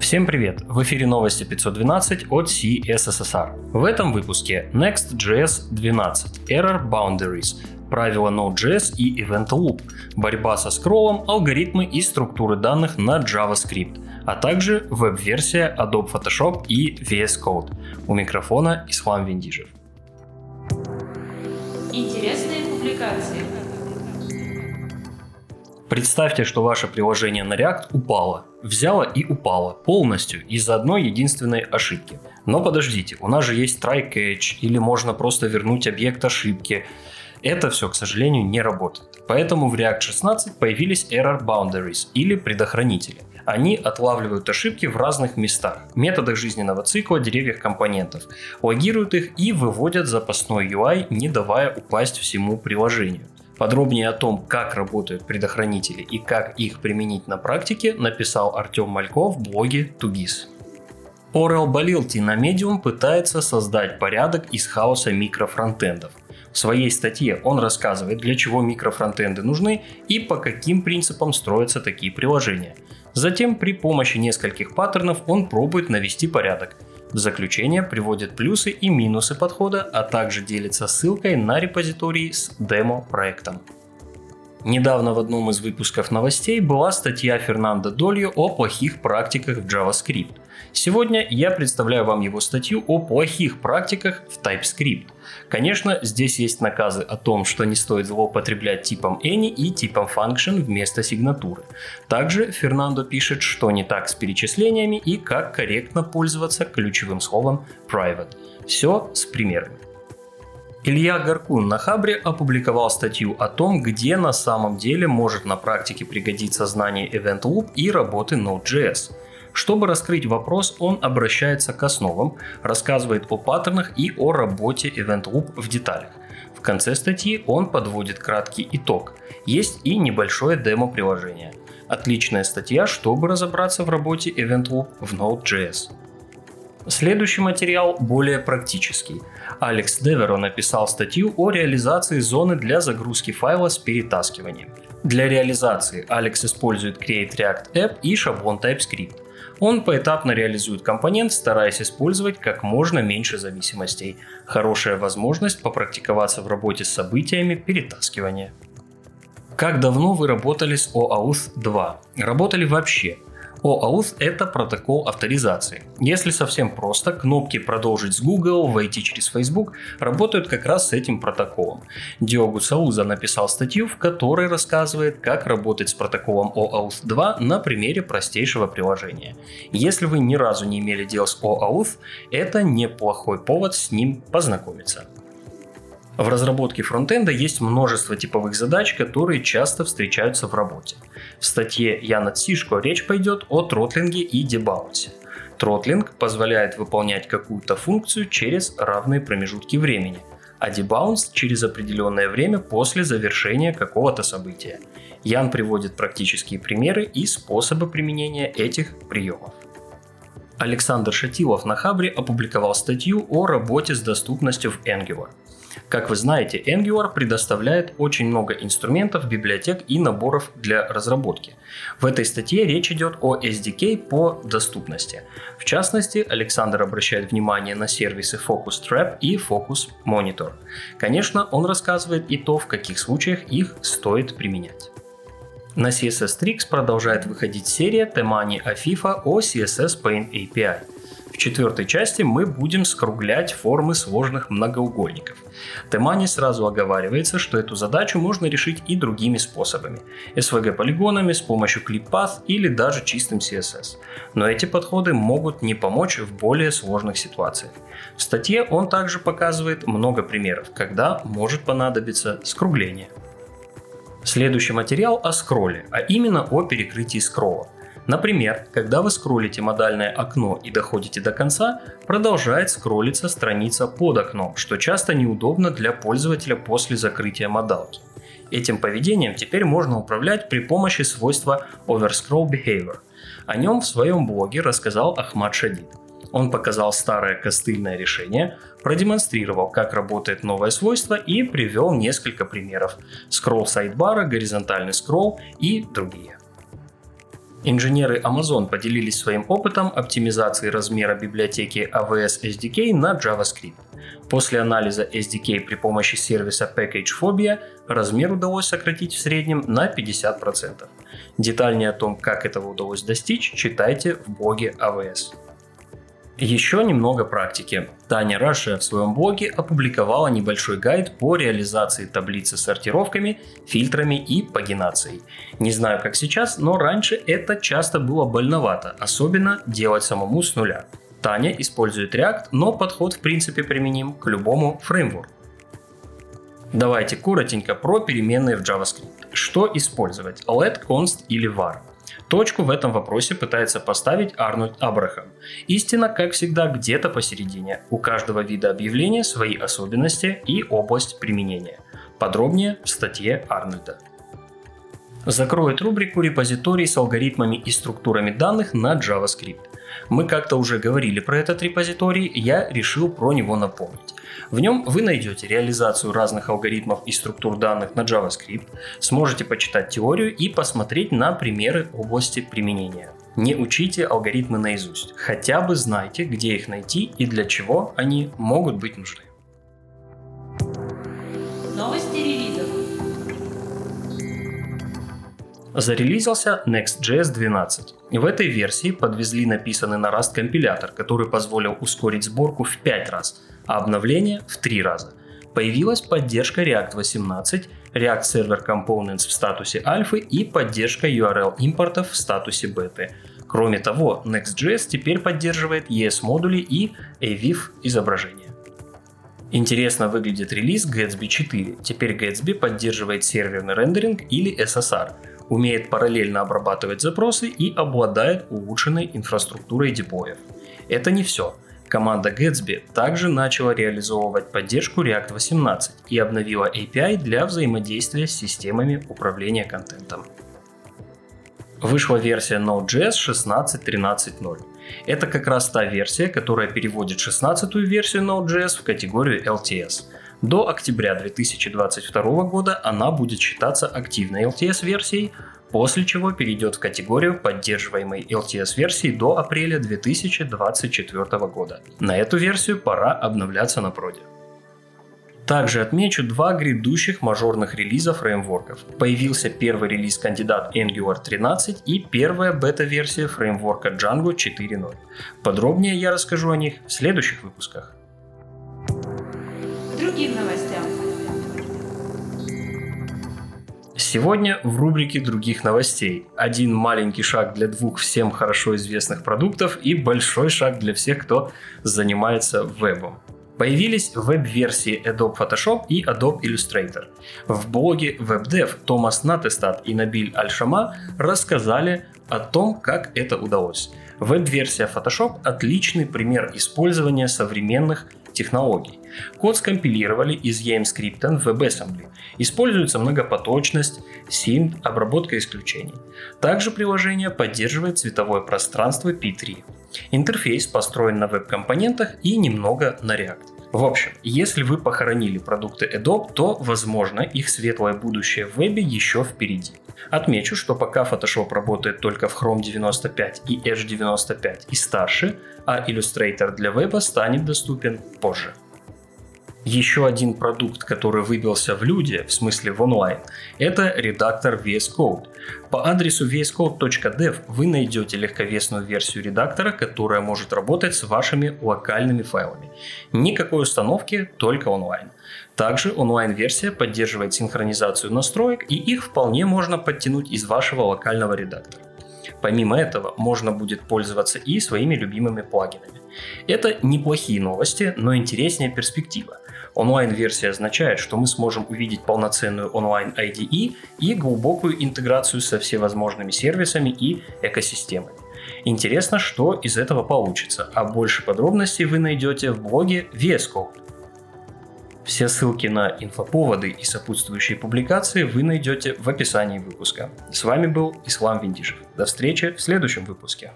Всем привет! В эфире новости 512 от CSSR. В этом выпуске Next.js 12, Error Boundaries, правила Node.js и Event Loop, борьба со скроллом, алгоритмы и структуры данных на JavaScript, а также веб-версия Adobe Photoshop и VS Code. У микрофона Ислам Виндижев. Интересные публикации. Представьте, что ваше приложение на React упало. Взяло и упало полностью из-за одной единственной ошибки. Но подождите, у нас же есть try catch, или можно просто вернуть объект ошибки. Это все, к сожалению, не работает. Поэтому в React 16 появились error boundaries или предохранители. Они отлавливают ошибки в разных местах, методах жизненного цикла, деревьях компонентов, логируют их и выводят запасной UI, не давая упасть всему приложению. Подробнее о том, как работают предохранители и как их применить на практике, написал Артем Мальков в блоге Тугис. Орел Балилти на Medium пытается создать порядок из хаоса микрофронтендов. В своей статье он рассказывает, для чего микрофронтенды нужны и по каким принципам строятся такие приложения. Затем при помощи нескольких паттернов он пробует навести порядок – в заключение приводит плюсы и минусы подхода, а также делится ссылкой на репозиторий с демо-проектом. Недавно в одном из выпусков новостей была статья Фернандо Дольо о плохих практиках в JavaScript. Сегодня я представляю вам его статью о плохих практиках в TypeScript. Конечно, здесь есть наказы о том, что не стоит злоупотреблять типом any и типом function вместо сигнатуры. Также Фернандо пишет, что не так с перечислениями и как корректно пользоваться ключевым словом private. Все с примерами. Илья Гаркун на Хабре опубликовал статью о том, где на самом деле может на практике пригодиться знание Event Loop и работы Node.js. Чтобы раскрыть вопрос, он обращается к основам, рассказывает о паттернах и о работе Event Loop в деталях. В конце статьи он подводит краткий итог. Есть и небольшое демо-приложение. Отличная статья, чтобы разобраться в работе Event Loop в Node.js. Следующий материал более практический. Алекс Деверо написал статью о реализации зоны для загрузки файла с перетаскиванием. Для реализации Алекс использует Create React App и шаблон TypeScript. Он поэтапно реализует компонент, стараясь использовать как можно меньше зависимостей. Хорошая возможность попрактиковаться в работе с событиями перетаскивания. Как давно вы работали с OAuth 2? Работали вообще? OAuth – это протокол авторизации. Если совсем просто, кнопки «Продолжить с Google», «Войти через Facebook» работают как раз с этим протоколом. Диогу Сауза написал статью, в которой рассказывает, как работать с протоколом OAuth 2 на примере простейшего приложения. Если вы ни разу не имели дел с OAuth, это неплохой повод с ним познакомиться. В разработке фронтенда есть множество типовых задач, которые часто встречаются в работе. В статье Яна Цишко речь пойдет о тротлинге и дебаунсе. Тротлинг позволяет выполнять какую-то функцию через равные промежутки времени, а дебаунс через определенное время после завершения какого-то события. Ян приводит практические примеры и способы применения этих приемов. Александр Шатилов на Хабре опубликовал статью о работе с доступностью в Angular. Как вы знаете, Angular предоставляет очень много инструментов, библиотек и наборов для разработки. В этой статье речь идет о SDK по доступности. В частности, Александр обращает внимание на сервисы Focus Trap и Focus Monitor. Конечно, он рассказывает и то, в каких случаях их стоит применять. На CSS Tricks продолжает выходить серия Temani Afifa о CSS Paint API – четвертой части мы будем скруглять формы сложных многоугольников. Темани сразу оговаривается, что эту задачу можно решить и другими способами. SVG-полигонами, с помощью ClipPath или даже чистым CSS. Но эти подходы могут не помочь в более сложных ситуациях. В статье он также показывает много примеров, когда может понадобиться скругление. Следующий материал о скролле, а именно о перекрытии скролла. Например, когда вы скроллите модальное окно и доходите до конца, продолжает скроллиться страница под окном, что часто неудобно для пользователя после закрытия модалки. Этим поведением теперь можно управлять при помощи свойства Overscroll Behavior. О нем в своем блоге рассказал Ахмад Шадид. Он показал старое костыльное решение, продемонстрировал, как работает новое свойство и привел несколько примеров. Скролл сайдбара, горизонтальный скролл и другие. Инженеры Amazon поделились своим опытом оптимизации размера библиотеки AWS SDK на JavaScript. После анализа SDK при помощи сервиса PackagePhobia размер удалось сократить в среднем на 50%. Детальнее о том, как этого удалось достичь, читайте в блоге AWS. Еще немного практики. Таня Раша в своем блоге опубликовала небольшой гайд по реализации таблицы с сортировками, фильтрами и пагинацией. Не знаю как сейчас, но раньше это часто было больновато, особенно делать самому с нуля. Таня использует React, но подход в принципе применим к любому фреймворку. Давайте коротенько про переменные в JavaScript. Что использовать? Let, const или var? Точку в этом вопросе пытается поставить Арнольд Абрахам. Истина, как всегда, где-то посередине. У каждого вида объявления свои особенности и область применения. Подробнее в статье Арнольда. Закроет рубрику репозиторий с алгоритмами и структурами данных на JavaScript. Мы как-то уже говорили про этот репозиторий, я решил про него напомнить. В нем вы найдете реализацию разных алгоритмов и структур данных на JavaScript, сможете почитать теорию и посмотреть на примеры области применения. Не учите алгоритмы наизусть, хотя бы знайте, где их найти и для чего они могут быть нужны. Новости релизов. Зарелизился Next.js 12. В этой версии подвезли написанный на Rust компилятор, который позволил ускорить сборку в 5 раз, а обновление в 3 раза. Появилась поддержка React 18, React Server Components в статусе альфы и поддержка URL импортов в статусе беты. Кроме того, Next.js теперь поддерживает ES-модули и AVIF изображения. Интересно выглядит релиз Gatsby 4. Теперь Gatsby поддерживает серверный рендеринг или SSR – умеет параллельно обрабатывать запросы и обладает улучшенной инфраструктурой деплоев. Это не все. Команда Gatsby также начала реализовывать поддержку React 18 и обновила API для взаимодействия с системами управления контентом. Вышла версия Node.js 16.13.0. Это как раз та версия, которая переводит 16-ю версию Node.js в категорию LTS – до октября 2022 года она будет считаться активной LTS-версией, после чего перейдет в категорию поддерживаемой LTS-версии до апреля 2024 года. На эту версию пора обновляться на проде. Также отмечу два грядущих мажорных релиза фреймворков. Появился первый релиз кандидат Angular 13 и первая бета-версия фреймворка Django 4.0. Подробнее я расскажу о них в следующих выпусках другим новостям. Сегодня в рубрике других новостей. Один маленький шаг для двух всем хорошо известных продуктов и большой шаг для всех, кто занимается вебом. Появились веб-версии Adobe Photoshop и Adobe Illustrator. В блоге WebDev Томас Натестат и Набиль Альшама рассказали о том, как это удалось. Веб-версия Photoshop – отличный пример использования современных технологий. Код скомпилировали из EM-скрипта в WebAssembly. Используется многопоточность, SIMD, обработка исключений. Также приложение поддерживает цветовое пространство P3. Интерфейс построен на веб-компонентах и немного на React. В общем, если вы похоронили продукты Adobe, то, возможно, их светлое будущее в вебе еще впереди. Отмечу, что пока Photoshop работает только в Chrome 95 и Edge 95 и старше, а Illustrator для веба станет доступен позже. Еще один продукт, который выбился в люди, в смысле в онлайн, это редактор VS Code. По адресу vscode.dev вы найдете легковесную версию редактора, которая может работать с вашими локальными файлами. Никакой установки, только онлайн. Также онлайн-версия поддерживает синхронизацию настроек и их вполне можно подтянуть из вашего локального редактора. Помимо этого, можно будет пользоваться и своими любимыми плагинами. Это неплохие новости, но интереснее перспектива. Онлайн-версия означает, что мы сможем увидеть полноценную онлайн IDE и глубокую интеграцию со всевозможными сервисами и экосистемами. Интересно, что из этого получится, а больше подробностей вы найдете в блоге VS. Все ссылки на инфоповоды и сопутствующие публикации вы найдете в описании выпуска. С вами был Ислам Виндишев. До встречи в следующем выпуске.